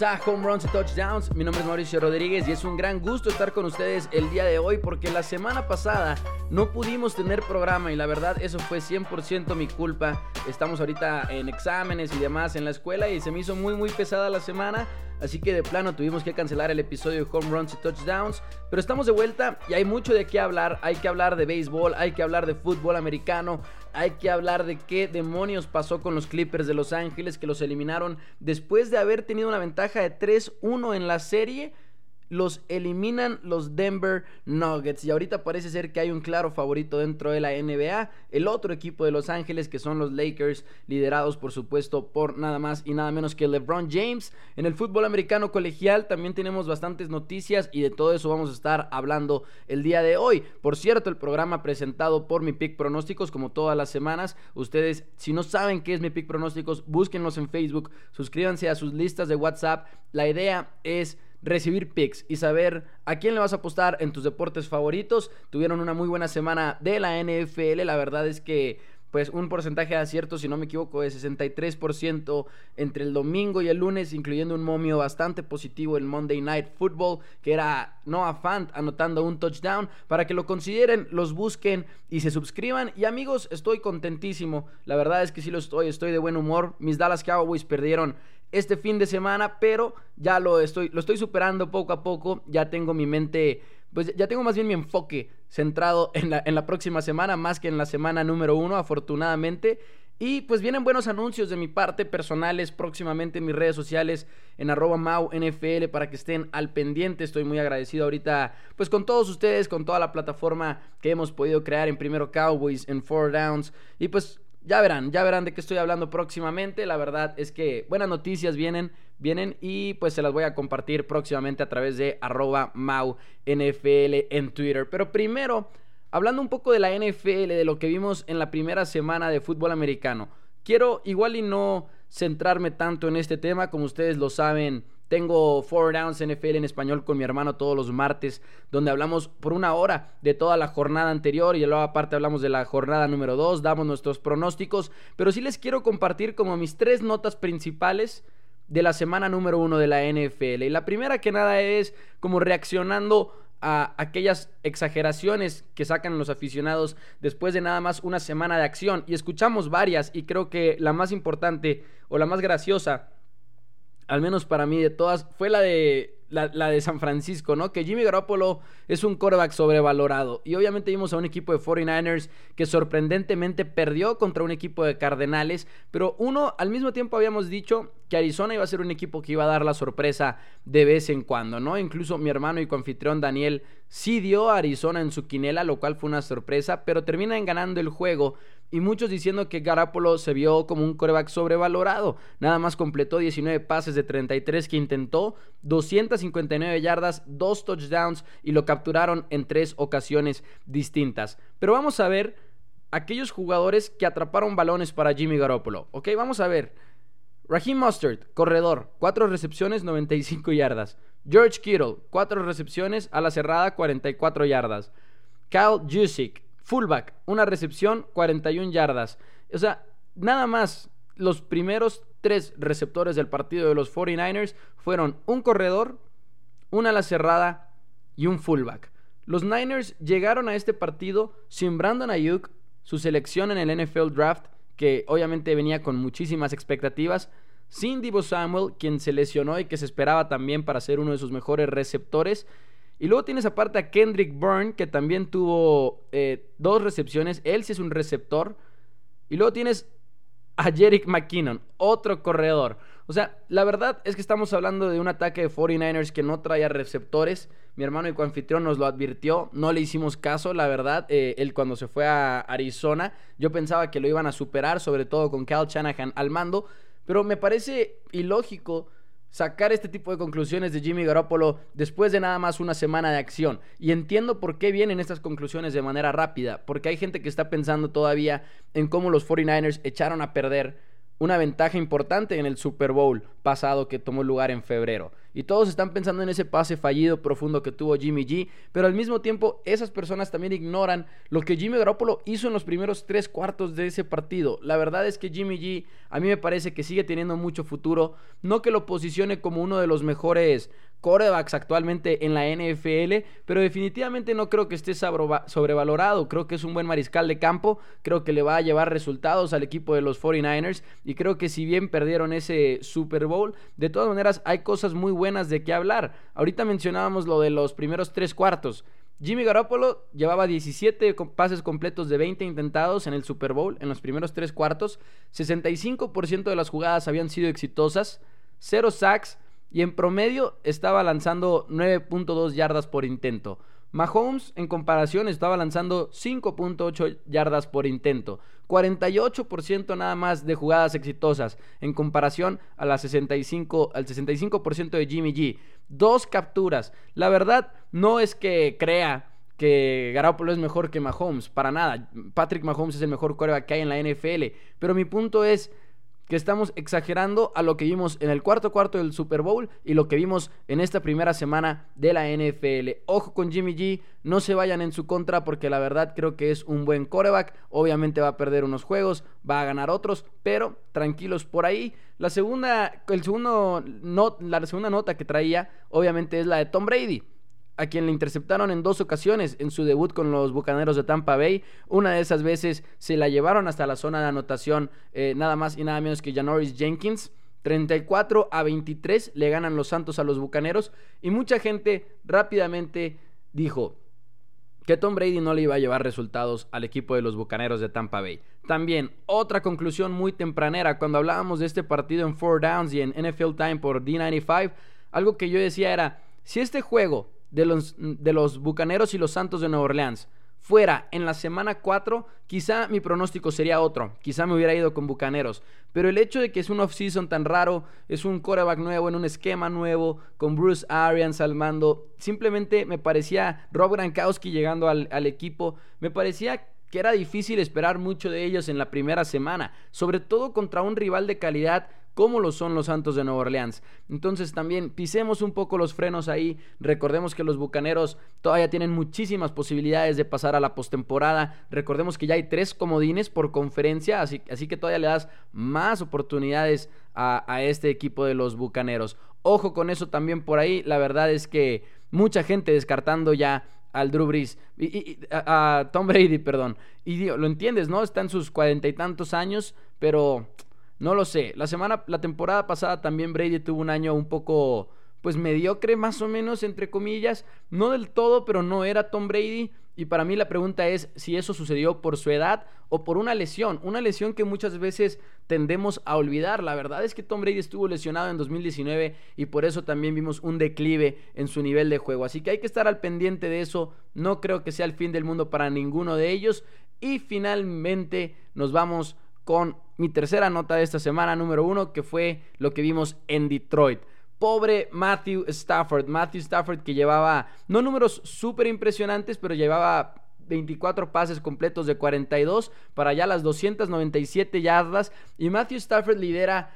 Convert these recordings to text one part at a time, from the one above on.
Home Runs y Touchdowns. Mi nombre es Mauricio Rodríguez y es un gran gusto estar con ustedes el día de hoy porque la semana pasada no pudimos tener programa y la verdad eso fue 100% mi culpa. Estamos ahorita en exámenes y demás en la escuela y se me hizo muy muy pesada la semana. Así que de plano tuvimos que cancelar el episodio de Home Runs y Touchdowns. Pero estamos de vuelta y hay mucho de qué hablar. Hay que hablar de béisbol, hay que hablar de fútbol americano, hay que hablar de qué demonios pasó con los Clippers de Los Ángeles que los eliminaron después de haber tenido una ventaja de 3-1 en la serie los eliminan los Denver Nuggets. Y ahorita parece ser que hay un claro favorito dentro de la NBA. El otro equipo de Los Ángeles, que son los Lakers, liderados por supuesto por nada más y nada menos que LeBron James. En el fútbol americano colegial también tenemos bastantes noticias y de todo eso vamos a estar hablando el día de hoy. Por cierto, el programa presentado por Mi Pick Pronósticos, como todas las semanas. Ustedes, si no saben qué es Mi Pick Pronósticos, búsquenlos en Facebook, suscríbanse a sus listas de WhatsApp. La idea es recibir picks y saber a quién le vas a apostar en tus deportes favoritos. Tuvieron una muy buena semana de la NFL. La verdad es que pues un porcentaje de acierto, si no me equivoco, de 63% entre el domingo y el lunes, incluyendo un momio bastante positivo el Monday Night Football, que era Noah Fant anotando un touchdown. Para que lo consideren, los busquen y se suscriban. Y amigos, estoy contentísimo. La verdad es que sí lo estoy, estoy de buen humor. Mis Dallas Cowboys perdieron este fin de semana, pero ya lo estoy, lo estoy superando poco a poco. Ya tengo mi mente, pues ya tengo más bien mi enfoque centrado en la, en la próxima semana, más que en la semana número uno, afortunadamente. Y pues vienen buenos anuncios de mi parte personales próximamente en mis redes sociales en arroba NFL para que estén al pendiente. Estoy muy agradecido ahorita pues con todos ustedes, con toda la plataforma que hemos podido crear en Primero Cowboys, en Four Downs. Y pues ya verán, ya verán de qué estoy hablando próximamente. La verdad es que buenas noticias vienen, vienen y pues se las voy a compartir próximamente a través de arroba MauNFL en Twitter. Pero primero, hablando un poco de la NFL, de lo que vimos en la primera semana de fútbol americano. Quiero igual y no centrarme tanto en este tema, como ustedes lo saben, tengo Four Downs NFL en español con mi hermano todos los martes, donde hablamos por una hora de toda la jornada anterior y luego aparte hablamos de la jornada número 2, damos nuestros pronósticos, pero sí les quiero compartir como mis tres notas principales de la semana número 1 de la NFL. Y la primera que nada es como reaccionando a aquellas exageraciones que sacan los aficionados después de nada más una semana de acción. Y escuchamos varias y creo que la más importante o la más graciosa al menos para mí de todas, fue la de la, de San Francisco, ¿no? Que Jimmy Garoppolo es un quarterback sobrevalorado. Y obviamente vimos a un equipo de 49ers que sorprendentemente perdió contra un equipo de Cardenales. Pero uno, al mismo tiempo habíamos dicho que Arizona iba a ser un equipo que iba a dar la sorpresa de vez en cuando, ¿no? Incluso mi hermano y confitrión Daniel sí dio a Arizona en su quinela, lo cual fue una sorpresa, pero terminan ganando el juego y muchos diciendo que Garapolo se vio como un coreback sobrevalorado. Nada más completó 19 pases de 33 que intentó, 259 yardas, 2 touchdowns y lo capturaron en tres ocasiones distintas. Pero vamos a ver aquellos jugadores que atraparon balones para Jimmy Garoppolo. Ok, vamos a ver. Raheem Mustard, corredor, 4 recepciones, 95 yardas. George Kittle, 4 recepciones a la cerrada, 44 yardas. Kyle Jusic, Fullback, una recepción, 41 yardas. O sea, nada más los primeros tres receptores del partido de los 49ers fueron un corredor, una ala cerrada y un fullback. Los Niners llegaron a este partido sin Brandon Ayuk, su selección en el NFL Draft, que obviamente venía con muchísimas expectativas, sin Divo Samuel, quien se lesionó y que se esperaba también para ser uno de sus mejores receptores, y luego tienes aparte a Kendrick Byrne, que también tuvo eh, dos recepciones. Él sí es un receptor. Y luego tienes a Jerick McKinnon, otro corredor. O sea, la verdad es que estamos hablando de un ataque de 49ers que no traía receptores. Mi hermano y coanfitrión nos lo advirtió. No le hicimos caso, la verdad. Eh, él cuando se fue a Arizona, yo pensaba que lo iban a superar, sobre todo con Cal Shanahan al mando. Pero me parece ilógico sacar este tipo de conclusiones de Jimmy Garoppolo después de nada más una semana de acción. Y entiendo por qué vienen estas conclusiones de manera rápida, porque hay gente que está pensando todavía en cómo los 49ers echaron a perder una ventaja importante en el Super Bowl pasado que tomó lugar en febrero. Y todos están pensando en ese pase fallido profundo que tuvo Jimmy G. Pero al mismo tiempo, esas personas también ignoran lo que Jimmy Garoppolo hizo en los primeros tres cuartos de ese partido. La verdad es que Jimmy G a mí me parece que sigue teniendo mucho futuro. No que lo posicione como uno de los mejores corebacks actualmente en la NFL, pero definitivamente no creo que esté sobrevalorado. Creo que es un buen mariscal de campo, creo que le va a llevar resultados al equipo de los 49ers y creo que si bien perdieron ese Super Bowl, de todas maneras hay cosas muy buenas de qué hablar. Ahorita mencionábamos lo de los primeros tres cuartos. Jimmy Garoppolo llevaba 17 pases completos de 20 intentados en el Super Bowl en los primeros tres cuartos. 65% de las jugadas habían sido exitosas. Cero sacks y en promedio estaba lanzando 9.2 yardas por intento. Mahomes en comparación estaba lanzando 5.8 yardas por intento, 48% nada más de jugadas exitosas en comparación a la 65, al 65% de Jimmy G. Dos capturas. La verdad no es que crea que Garoppolo es mejor que Mahomes, para nada. Patrick Mahomes es el mejor quarterback que hay en la NFL, pero mi punto es que estamos exagerando a lo que vimos en el cuarto cuarto del Super Bowl y lo que vimos en esta primera semana de la NFL. Ojo con Jimmy G, no se vayan en su contra porque la verdad creo que es un buen coreback. Obviamente va a perder unos juegos, va a ganar otros, pero tranquilos por ahí. La segunda, el segundo la segunda nota que traía obviamente es la de Tom Brady a quien le interceptaron en dos ocasiones en su debut con los Bucaneros de Tampa Bay. Una de esas veces se la llevaron hasta la zona de anotación, eh, nada más y nada menos que Janoris Jenkins. 34 a 23 le ganan los Santos a los Bucaneros y mucha gente rápidamente dijo que Tom Brady no le iba a llevar resultados al equipo de los Bucaneros de Tampa Bay. También otra conclusión muy tempranera cuando hablábamos de este partido en Four Downs y en NFL Time por D95, algo que yo decía era, si este juego de los, de los Bucaneros y los Santos de Nueva Orleans fuera en la semana 4, quizá mi pronóstico sería otro. Quizá me hubiera ido con Bucaneros. Pero el hecho de que es un off-season tan raro, es un coreback nuevo, en un esquema nuevo, con Bruce Arians al mando, simplemente me parecía Rob Gronkowski llegando al, al equipo, me parecía que era difícil esperar mucho de ellos en la primera semana, sobre todo contra un rival de calidad como lo son los Santos de Nueva Orleans. Entonces también pisemos un poco los frenos ahí. Recordemos que los Bucaneros todavía tienen muchísimas posibilidades de pasar a la postemporada. Recordemos que ya hay tres comodines por conferencia, así, que todavía le das más oportunidades a, este equipo de los Bucaneros. Ojo con eso también por ahí. La verdad es que mucha gente descartando ya al Drew Brees, y, a, Tom Brady, perdón. Y lo entiendes, ¿no? Está en sus cuarenta y tantos años, pero no lo sé. La semana, la temporada pasada también Brady tuvo un año un poco, pues mediocre, más o menos, entre comillas. No del todo, pero no era Tom Brady. Y para mí la pregunta es si eso sucedió por su edad o por una lesión. Una lesión que muchas veces tendemos a olvidar. La verdad es que Tom Brady estuvo lesionado en 2019 y por eso también vimos un declive en su nivel de juego. Así que hay que estar al pendiente de eso. No creo que sea el fin del mundo para ninguno de ellos. Y finalmente nos vamos con mi tercera nota de esta semana, número uno, que fue lo que vimos en Detroit. Pobre Matthew Stafford. Matthew Stafford que llevaba, no números súper impresionantes, pero llevaba 24 pases completos de 42 para ya las 297 yardas. Y Matthew Stafford lidera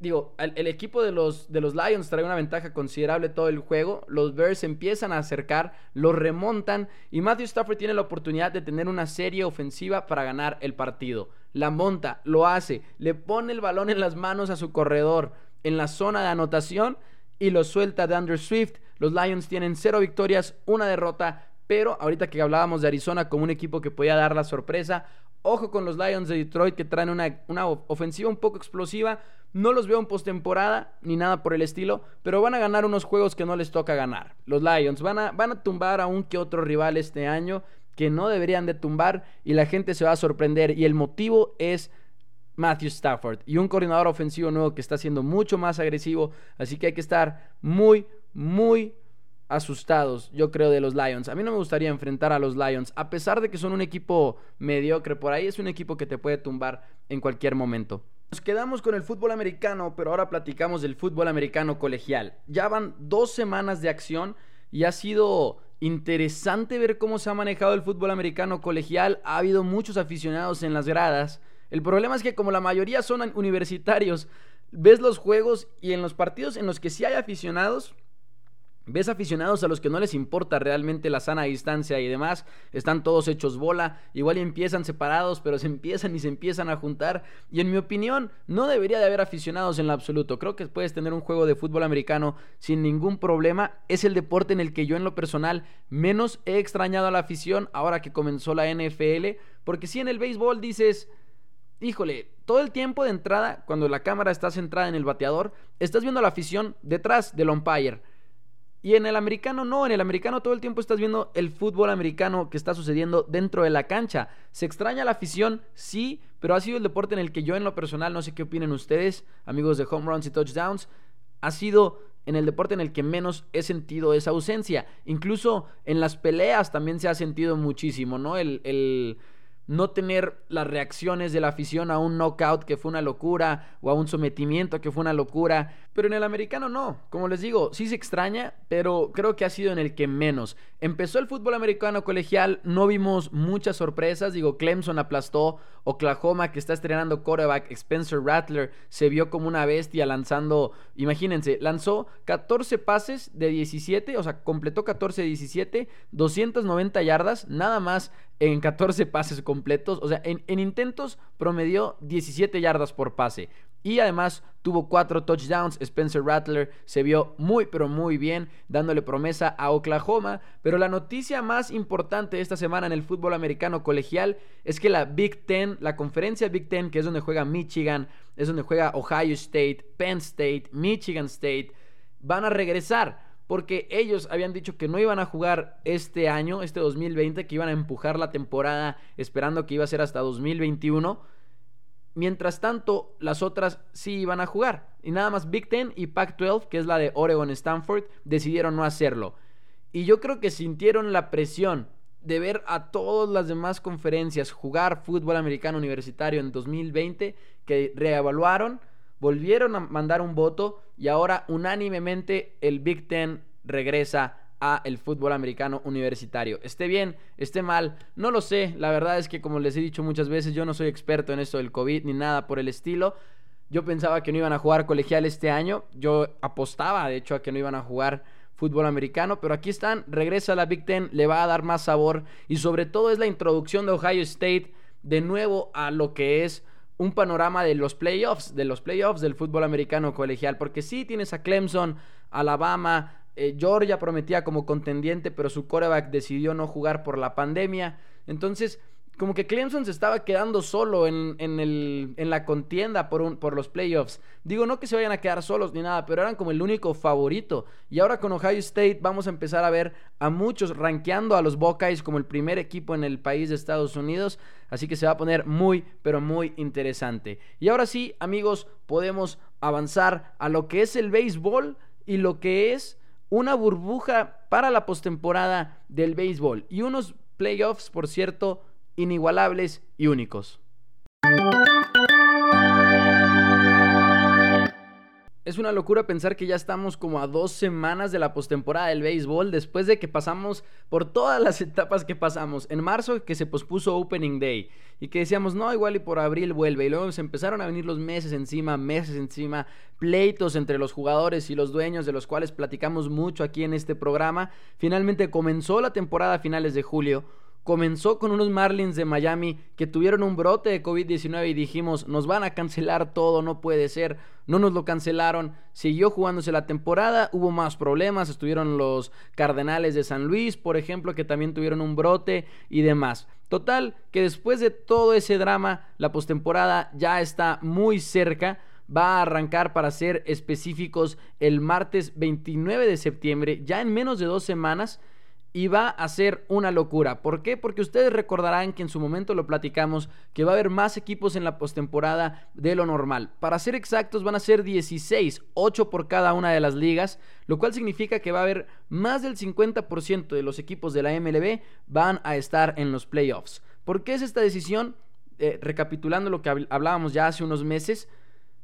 digo, el, equipo de los, de los Lions trae una ventaja considerable todo el juego. Los Bears empiezan a acercar, los remontan y Matthew Stafford tiene la oportunidad de tener una serie ofensiva para ganar el partido. La monta, lo hace, le pone el balón en las manos a su corredor en la zona de anotación y lo suelta de Andrew Swift. Los Lions tienen cero victorias, una derrota, pero ahorita que hablábamos de Arizona como un equipo que podía dar la sorpresa, ojo con los Lions de Detroit que traen una, una ofensiva un poco explosiva. No los veo en postemporada ni nada por el estilo, pero van a ganar unos juegos que no les toca ganar. Los Lions van a, van a tumbar a un que otro rival este año que no deberían de tumbar y la gente se va a sorprender. Y el motivo es Matthew Stafford y un coordinador ofensivo nuevo que está siendo mucho más agresivo. Así que hay que estar muy, muy asustados, yo creo, de los Lions. A mí no me gustaría enfrentar a los Lions, a pesar de que son un equipo mediocre por ahí, es un equipo que te puede tumbar en cualquier momento. Nos quedamos con el fútbol americano, pero ahora platicamos del fútbol americano colegial. Ya van dos semanas de acción y ha sido interesante ver cómo se ha manejado el fútbol americano colegial. Ha habido muchos aficionados en las gradas. El problema es que como la mayoría son universitarios, ves los juegos y en los partidos en los que sí hay aficionados, Ves aficionados a los que no les importa realmente la sana distancia y demás, están todos hechos bola, igual empiezan separados, pero se empiezan y se empiezan a juntar. Y en mi opinión, no debería de haber aficionados en lo absoluto. Creo que puedes tener un juego de fútbol americano sin ningún problema. Es el deporte en el que yo en lo personal menos he extrañado a la afición ahora que comenzó la NFL, porque si en el béisbol dices, híjole, todo el tiempo de entrada, cuando la cámara está centrada en el bateador, estás viendo a la afición detrás del umpire y en el americano no, en el americano todo el tiempo estás viendo el fútbol americano que está sucediendo dentro de la cancha. ¿Se extraña la afición? Sí, pero ha sido el deporte en el que yo en lo personal, no sé qué opinen ustedes, amigos de home runs y touchdowns, ha sido en el deporte en el que menos he sentido esa ausencia. Incluso en las peleas también se ha sentido muchísimo, ¿no? El, el no tener las reacciones de la afición a un knockout que fue una locura o a un sometimiento que fue una locura. Pero en el americano no. Como les digo, sí se extraña, pero creo que ha sido en el que menos. Empezó el fútbol americano colegial, no vimos muchas sorpresas. Digo, Clemson aplastó, Oklahoma que está estrenando quarterback, Spencer Rattler, se vio como una bestia lanzando, imagínense, lanzó 14 pases de 17, o sea, completó 14 de 17, 290 yardas, nada más en 14 pases completos. O sea, en, en intentos promedió 17 yardas por pase. Y además tuvo cuatro touchdowns. Spencer Rattler se vio muy, pero muy bien, dándole promesa a Oklahoma. Pero la noticia más importante esta semana en el fútbol americano colegial es que la Big Ten, la conferencia Big Ten, que es donde juega Michigan, es donde juega Ohio State, Penn State, Michigan State, van a regresar porque ellos habían dicho que no iban a jugar este año, este 2020, que iban a empujar la temporada esperando que iba a ser hasta 2021. Mientras tanto, las otras sí iban a jugar. Y nada más Big Ten y Pac-12, que es la de Oregon Stanford, decidieron no hacerlo. Y yo creo que sintieron la presión de ver a todas las demás conferencias jugar fútbol americano universitario en 2020, que reevaluaron, volvieron a mandar un voto y ahora unánimemente el Big Ten regresa el fútbol americano universitario. Esté bien, esté mal, no lo sé. La verdad es que como les he dicho muchas veces, yo no soy experto en esto del COVID ni nada por el estilo. Yo pensaba que no iban a jugar colegial este año. Yo apostaba, de hecho, a que no iban a jugar fútbol americano, pero aquí están, regresa la Big Ten, le va a dar más sabor y sobre todo es la introducción de Ohio State de nuevo a lo que es un panorama de los playoffs, de los playoffs del fútbol americano colegial, porque sí tienes a Clemson, Alabama, eh, Georgia prometía como contendiente, pero su coreback decidió no jugar por la pandemia. Entonces, como que Clemson se estaba quedando solo en, el, en la contienda por, un, por los playoffs. Digo, no que se vayan a quedar solos ni nada, pero eran como el único favorito. Y ahora con Ohio State vamos a empezar a ver a muchos rankeando a los Buckeyes como el primer equipo en el país de Estados Unidos. Así que se va a poner muy, pero muy interesante. Y ahora sí, amigos, podemos avanzar a lo que es el béisbol y lo que es una burbuja para la postemporada del béisbol y unos playoffs, por cierto, inigualables y únicos. Es una locura pensar que ya estamos como a dos semanas de la postemporada del béisbol después de que pasamos por todas las etapas que pasamos. En marzo que se pospuso Opening Day y que decíamos, no, igual y por abril vuelve. Y luego se empezaron a venir los meses encima, meses encima, pleitos entre los jugadores y los dueños de los cuales platicamos mucho aquí en este programa. Finalmente comenzó la temporada a finales de julio comenzó con unos Marlins de Miami que tuvieron un brote de COVID-19 y dijimos, nos van a cancelar todo, no puede ser, no nos lo cancelaron, siguió jugándose la temporada, hubo más problemas, estuvieron los Cardenales de San Luis, por ejemplo, que también tuvieron un brote y demás. Total, que después de todo ese drama, la postemporada ya está muy cerca va a arrancar para ser específicos el martes 29 de septiembre, ya en menos de dos semanas y va a ser una locura. ¿Por qué? Porque ustedes recordarán que en su momento lo platicamos que va a haber más equipos en la postemporada de lo normal. Para ser exactos van a ser 16, 8 por cada una de las ligas, lo cual significa que va a haber más del 50% de los equipos de la MLB van a estar en los playoffs. ¿Por qué es esta decisión? Eh, recapitulando lo que hablábamos ya hace unos meses,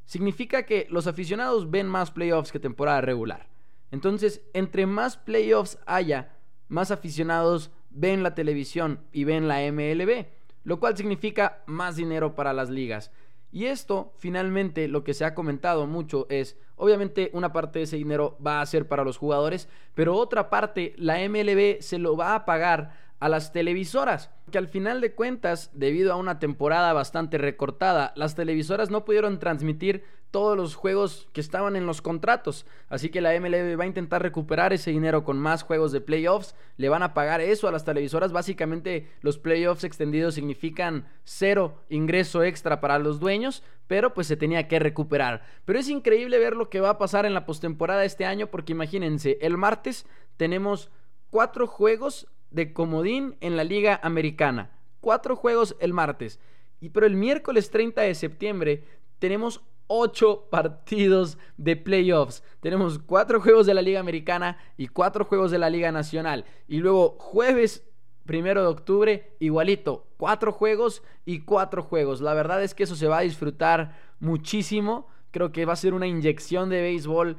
significa que los aficionados ven más playoffs que temporada regular. Entonces, entre más playoffs haya, más aficionados ven la televisión y ven la MLB, lo cual significa más dinero para las ligas. Y esto, finalmente, lo que se ha comentado mucho es, obviamente, una parte de ese dinero va a ser para los jugadores, pero otra parte, la MLB se lo va a pagar a las televisoras, que al final de cuentas, debido a una temporada bastante recortada, las televisoras no pudieron transmitir todos los juegos que estaban en los contratos. Así que la MLB va a intentar recuperar ese dinero con más juegos de playoffs. Le van a pagar eso a las televisoras. Básicamente los playoffs extendidos significan cero ingreso extra para los dueños, pero pues se tenía que recuperar. Pero es increíble ver lo que va a pasar en la postemporada este año porque imagínense, el martes tenemos cuatro juegos de comodín en la Liga Americana. Cuatro juegos el martes. Y pero el miércoles 30 de septiembre tenemos ocho partidos de playoffs. Tenemos cuatro juegos de la Liga Americana y cuatro juegos de la Liga Nacional. Y luego jueves primero de octubre, igualito, cuatro juegos y cuatro juegos. La verdad es que eso se va a disfrutar muchísimo. Creo que va a ser una inyección de béisbol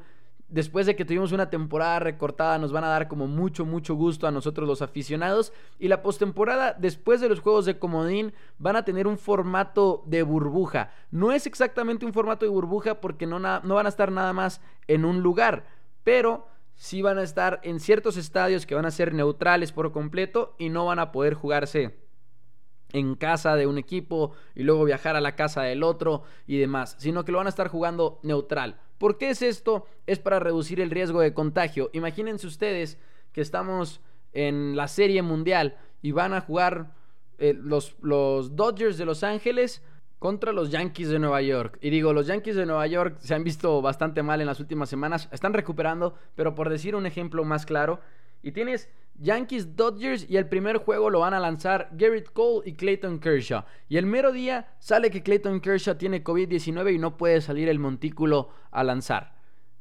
después de que tuvimos una temporada recortada, nos van a dar como mucho, mucho gusto a nosotros los aficionados. Y la postemporada, después de los juegos de comodín, van a tener un formato de burbuja. No es exactamente un formato de burbuja porque no, no van a estar nada más en un lugar, pero sí van a estar en ciertos estadios que van a ser neutrales por completo y no van a poder jugarse en casa de un equipo y luego viajar a la casa del otro y demás, sino que lo van a estar jugando neutral. ¿Por qué es esto? Es para reducir el riesgo de contagio. Imagínense ustedes que estamos en la Serie Mundial y van a jugar eh, los, los Dodgers de Los Ángeles contra los Yankees de Nueva York. Y digo, los Yankees de Nueva York se han visto bastante mal en las últimas semanas, están recuperando, pero por decir un ejemplo más claro, y tienes Yankees Dodgers y el primer juego lo van a lanzar Garrett Cole y Clayton Kershaw. Y el mero día sale que Clayton Kershaw tiene COVID-19 y no puede salir el montículo a lanzar.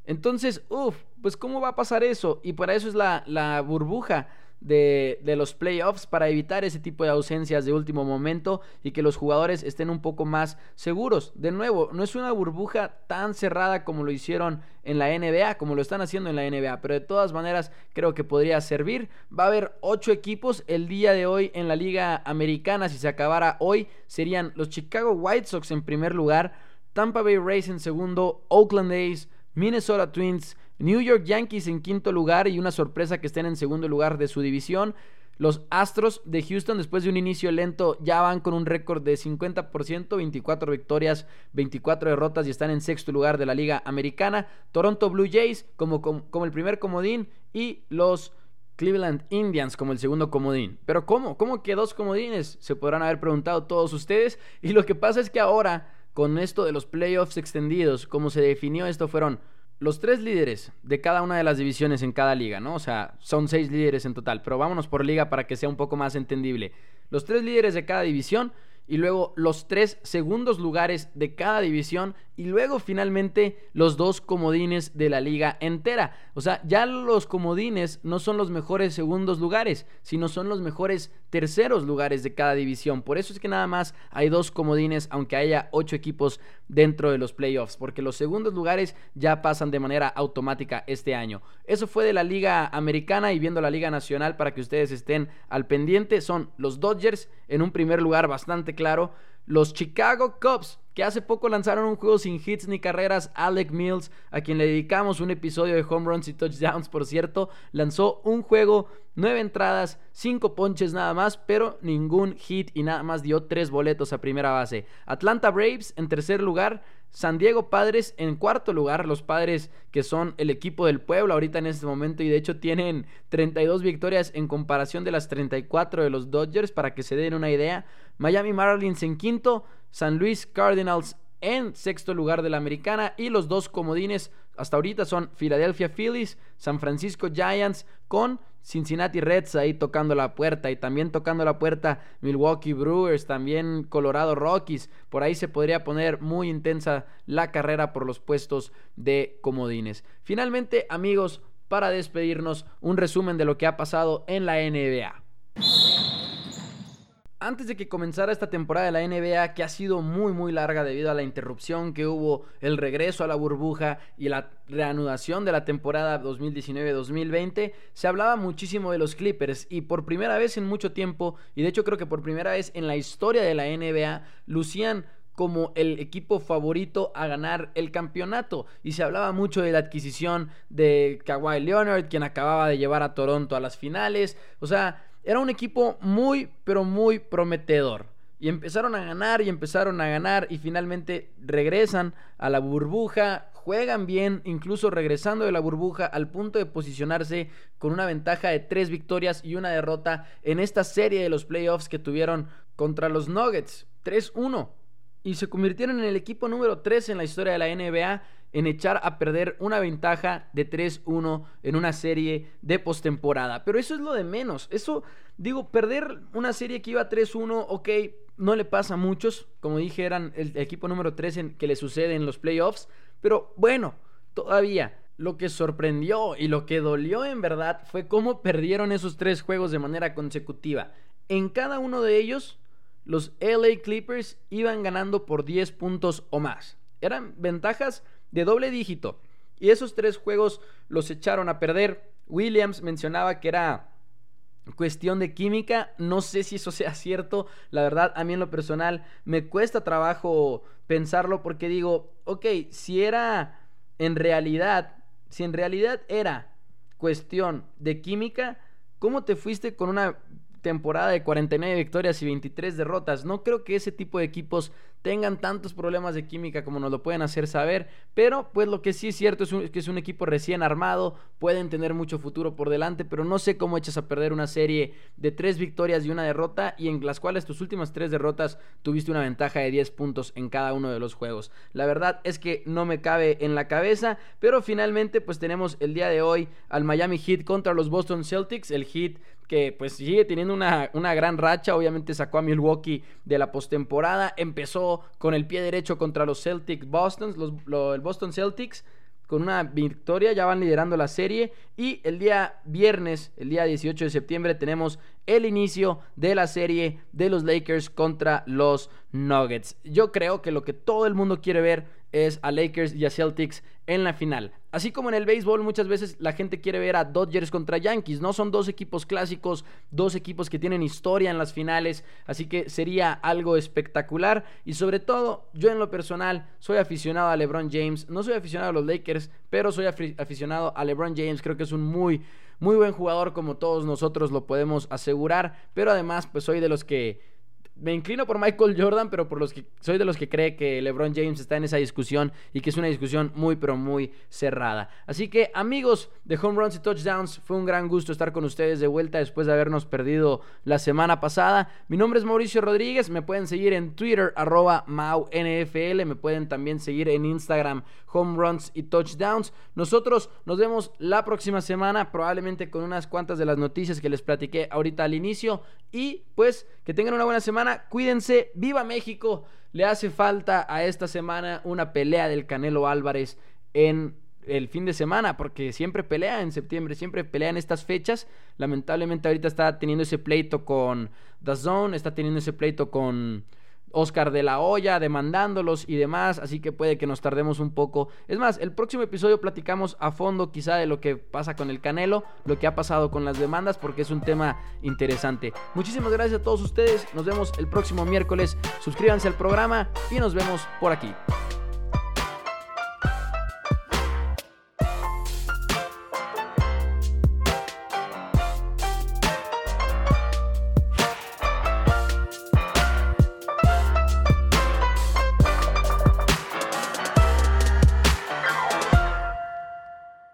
Entonces, uff, pues ¿cómo va a pasar eso? Y para eso es la, la burbuja de, los playoffs para evitar ese tipo de ausencias de último momento y que los jugadores estén un poco más seguros. De nuevo, no es una burbuja tan cerrada como lo hicieron en la NBA, como lo están haciendo en la NBA, pero de todas maneras creo que podría servir. Va a haber ocho equipos el día de hoy en la Liga Americana. Si se acabara hoy, serían los Chicago White Sox en primer lugar, Tampa Bay Rays en segundo, Oakland A's, Minnesota Twins, New York Yankees en quinto lugar y una sorpresa que estén en segundo lugar de su división. Los Astros de Houston, después de un inicio lento, ya van con un récord de 50%, 24 victorias, 24 derrotas y están en sexto lugar de la Liga Americana. Toronto Blue Jays como, el primer comodín y los Cleveland Indians como el segundo comodín. Pero ¿cómo? ¿Cómo que dos comodines? Se podrán haber preguntado todos ustedes. Y lo que pasa es que ahora, con esto de los playoffs extendidos, como se definió esto, fueron los tres líderes de cada una de las divisiones en cada liga, ¿no? O sea, son seis líderes en total, pero vámonos por liga para que sea un poco más entendible. Los tres líderes de cada división y luego los tres segundos lugares de cada división y luego finalmente los dos comodines de la liga entera. O sea, ya los comodines no son los mejores segundos lugares, sino son los mejores terceros lugares de cada división. Por eso es que nada más hay dos comodines, aunque haya ocho equipos dentro de los playoffs, porque los segundos lugares ya pasan de manera automática este año. Eso fue de la liga americana y viendo la liga nacional para que ustedes estén al pendiente, son los Dodgers en un primer lugar bastante claro los Chicago Cubs, que hace poco lanzaron un juego sin hits ni carreras, Alec Mills, a quien le dedicamos un episodio de home runs y touchdowns, por cierto, lanzó un juego, nueve entradas, cinco ponches nada más, pero ningún hit y nada más dio tres boletos a primera base. Atlanta Braves en tercer lugar, San Diego Padres en cuarto lugar, los Padres que son el equipo del pueblo ahorita en este momento y de hecho tienen 32 victorias en comparación de las 34 de los Dodgers para que se den una idea. Miami Marlins en quinto, San Luis Cardinals en sexto lugar de la americana y los dos comodines hasta ahorita son Philadelphia Phillies, San Francisco Giants con Cincinnati Reds ahí tocando la puerta y también tocando la puerta Milwaukee Brewers, también Colorado Rockies. Por ahí se podría poner muy intensa la carrera por los puestos de comodines. Finalmente, amigos, para despedirnos, un resumen de lo que ha pasado en la NBA antes de que comenzara esta temporada de la NBA, que ha sido muy muy larga debido a la interrupción que hubo, el regreso a la burbuja y la reanudación de la temporada 2019-2020, se hablaba muchísimo de los Clippers y por primera vez en mucho tiempo, y de hecho creo que por primera vez en la historia de la NBA, lucían como el equipo favorito a ganar el campeonato. Y se hablaba mucho de la adquisición de Kawhi Leonard, quien acababa de llevar a Toronto a las finales. O sea, era un equipo muy, pero muy prometedor. Y empezaron a ganar y empezaron a ganar y finalmente regresan a la burbuja, juegan bien, incluso regresando de la burbuja al punto de posicionarse con una ventaja de tres victorias y una derrota en esta serie de los playoffs que tuvieron contra los Nuggets. 3-1 y se convirtieron en el equipo número 3 en la historia de la NBA en echar a perder una ventaja de 3-1 en una serie de postemporada. Pero eso es lo de menos. Eso, digo, perder una serie que iba 3-1, ok, no le pasa a muchos. Como dije, eran el equipo número 3 en que le sucede en los playoffs. Pero bueno, todavía lo que sorprendió y lo que dolió en verdad fue cómo perdieron esos tres juegos de manera consecutiva. En cada uno de ellos los LA Clippers iban ganando por 10 puntos o más. Eran ventajas de doble dígito. Y esos tres juegos los echaron a perder. Williams mencionaba que era cuestión de química. No sé si eso sea cierto. La verdad, a mí en lo personal me cuesta trabajo pensarlo porque digo, ok, si era en realidad, si en realidad era cuestión de química, ¿cómo te fuiste con una temporada de 49 victorias y 23 derrotas. No creo que ese tipo de equipos tengan tantos problemas de química como nos lo pueden hacer saber, pero pues lo que sí es cierto es, que es un equipo recién armado, pueden tener mucho futuro por delante, pero no sé cómo echas a perder una serie de tres victorias y una derrota y en las cuales tus últimas tres derrotas tuviste una ventaja de 10 puntos en cada uno de los juegos. La verdad es que no me cabe en la cabeza, pero finalmente pues tenemos el día de hoy al Miami Heat contra los Boston Celtics, el Heat que pues sigue teniendo una, una gran racha, obviamente sacó a Milwaukee de la postemporada, empezó con el pie derecho contra los Celtics Boston, los, el Boston Celtics con una victoria, ya van liderando la serie y el día viernes, el día 18 de septiembre tenemos el inicio de la serie de los Lakers contra los Nuggets. Yo creo que lo que todo el mundo quiere ver es a Lakers y a Celtics en la final. Así como en el béisbol muchas veces la gente quiere ver a Dodgers contra Yankees, no son dos equipos clásicos, dos equipos que tienen historia en las finales, así que sería algo espectacular. Y sobre todo yo en lo personal soy aficionado a LeBron James, no soy aficionado a los Lakers, pero soy aficionado a LeBron James, creo que es un muy muy buen jugador como todos nosotros lo podemos asegurar, pero además pues soy de los que me inclino por Michael Jordan, pero por los que soy de los que cree que LeBron James está en esa discusión y que es una discusión muy pero muy cerrada. Así que amigos de Home Runs y Touchdowns, fue un gran gusto estar con ustedes de vuelta después de habernos perdido la semana pasada. Mi nombre es Mauricio Rodríguez, me pueden seguir en Twitter arroba MauNFL, me pueden también seguir en Instagram Home Runs y Touchdowns. Nosotros nos vemos la próxima semana, probablemente con unas cuantas de las noticias que les platiqué ahorita al inicio y pues que tengan una buena semana cuídense, viva México. Le hace falta a esta semana una pelea del Canelo Álvarez en el fin de semana, porque siempre pelea en septiembre, siempre pelea en estas fechas. Lamentablemente ahorita está teniendo ese pleito con The Zone, está teniendo ese pleito con Oscar de la Hoya demandándolos y demás, así que puede que nos tardemos un poco. Es más, el próximo episodio platicamos a fondo quizá de lo que pasa con el Canelo, lo que ha pasado con las demandas, porque es un tema interesante. Muchísimas gracias a todos ustedes, nos vemos el próximo miércoles, suscríbanse al programa y nos vemos por aquí.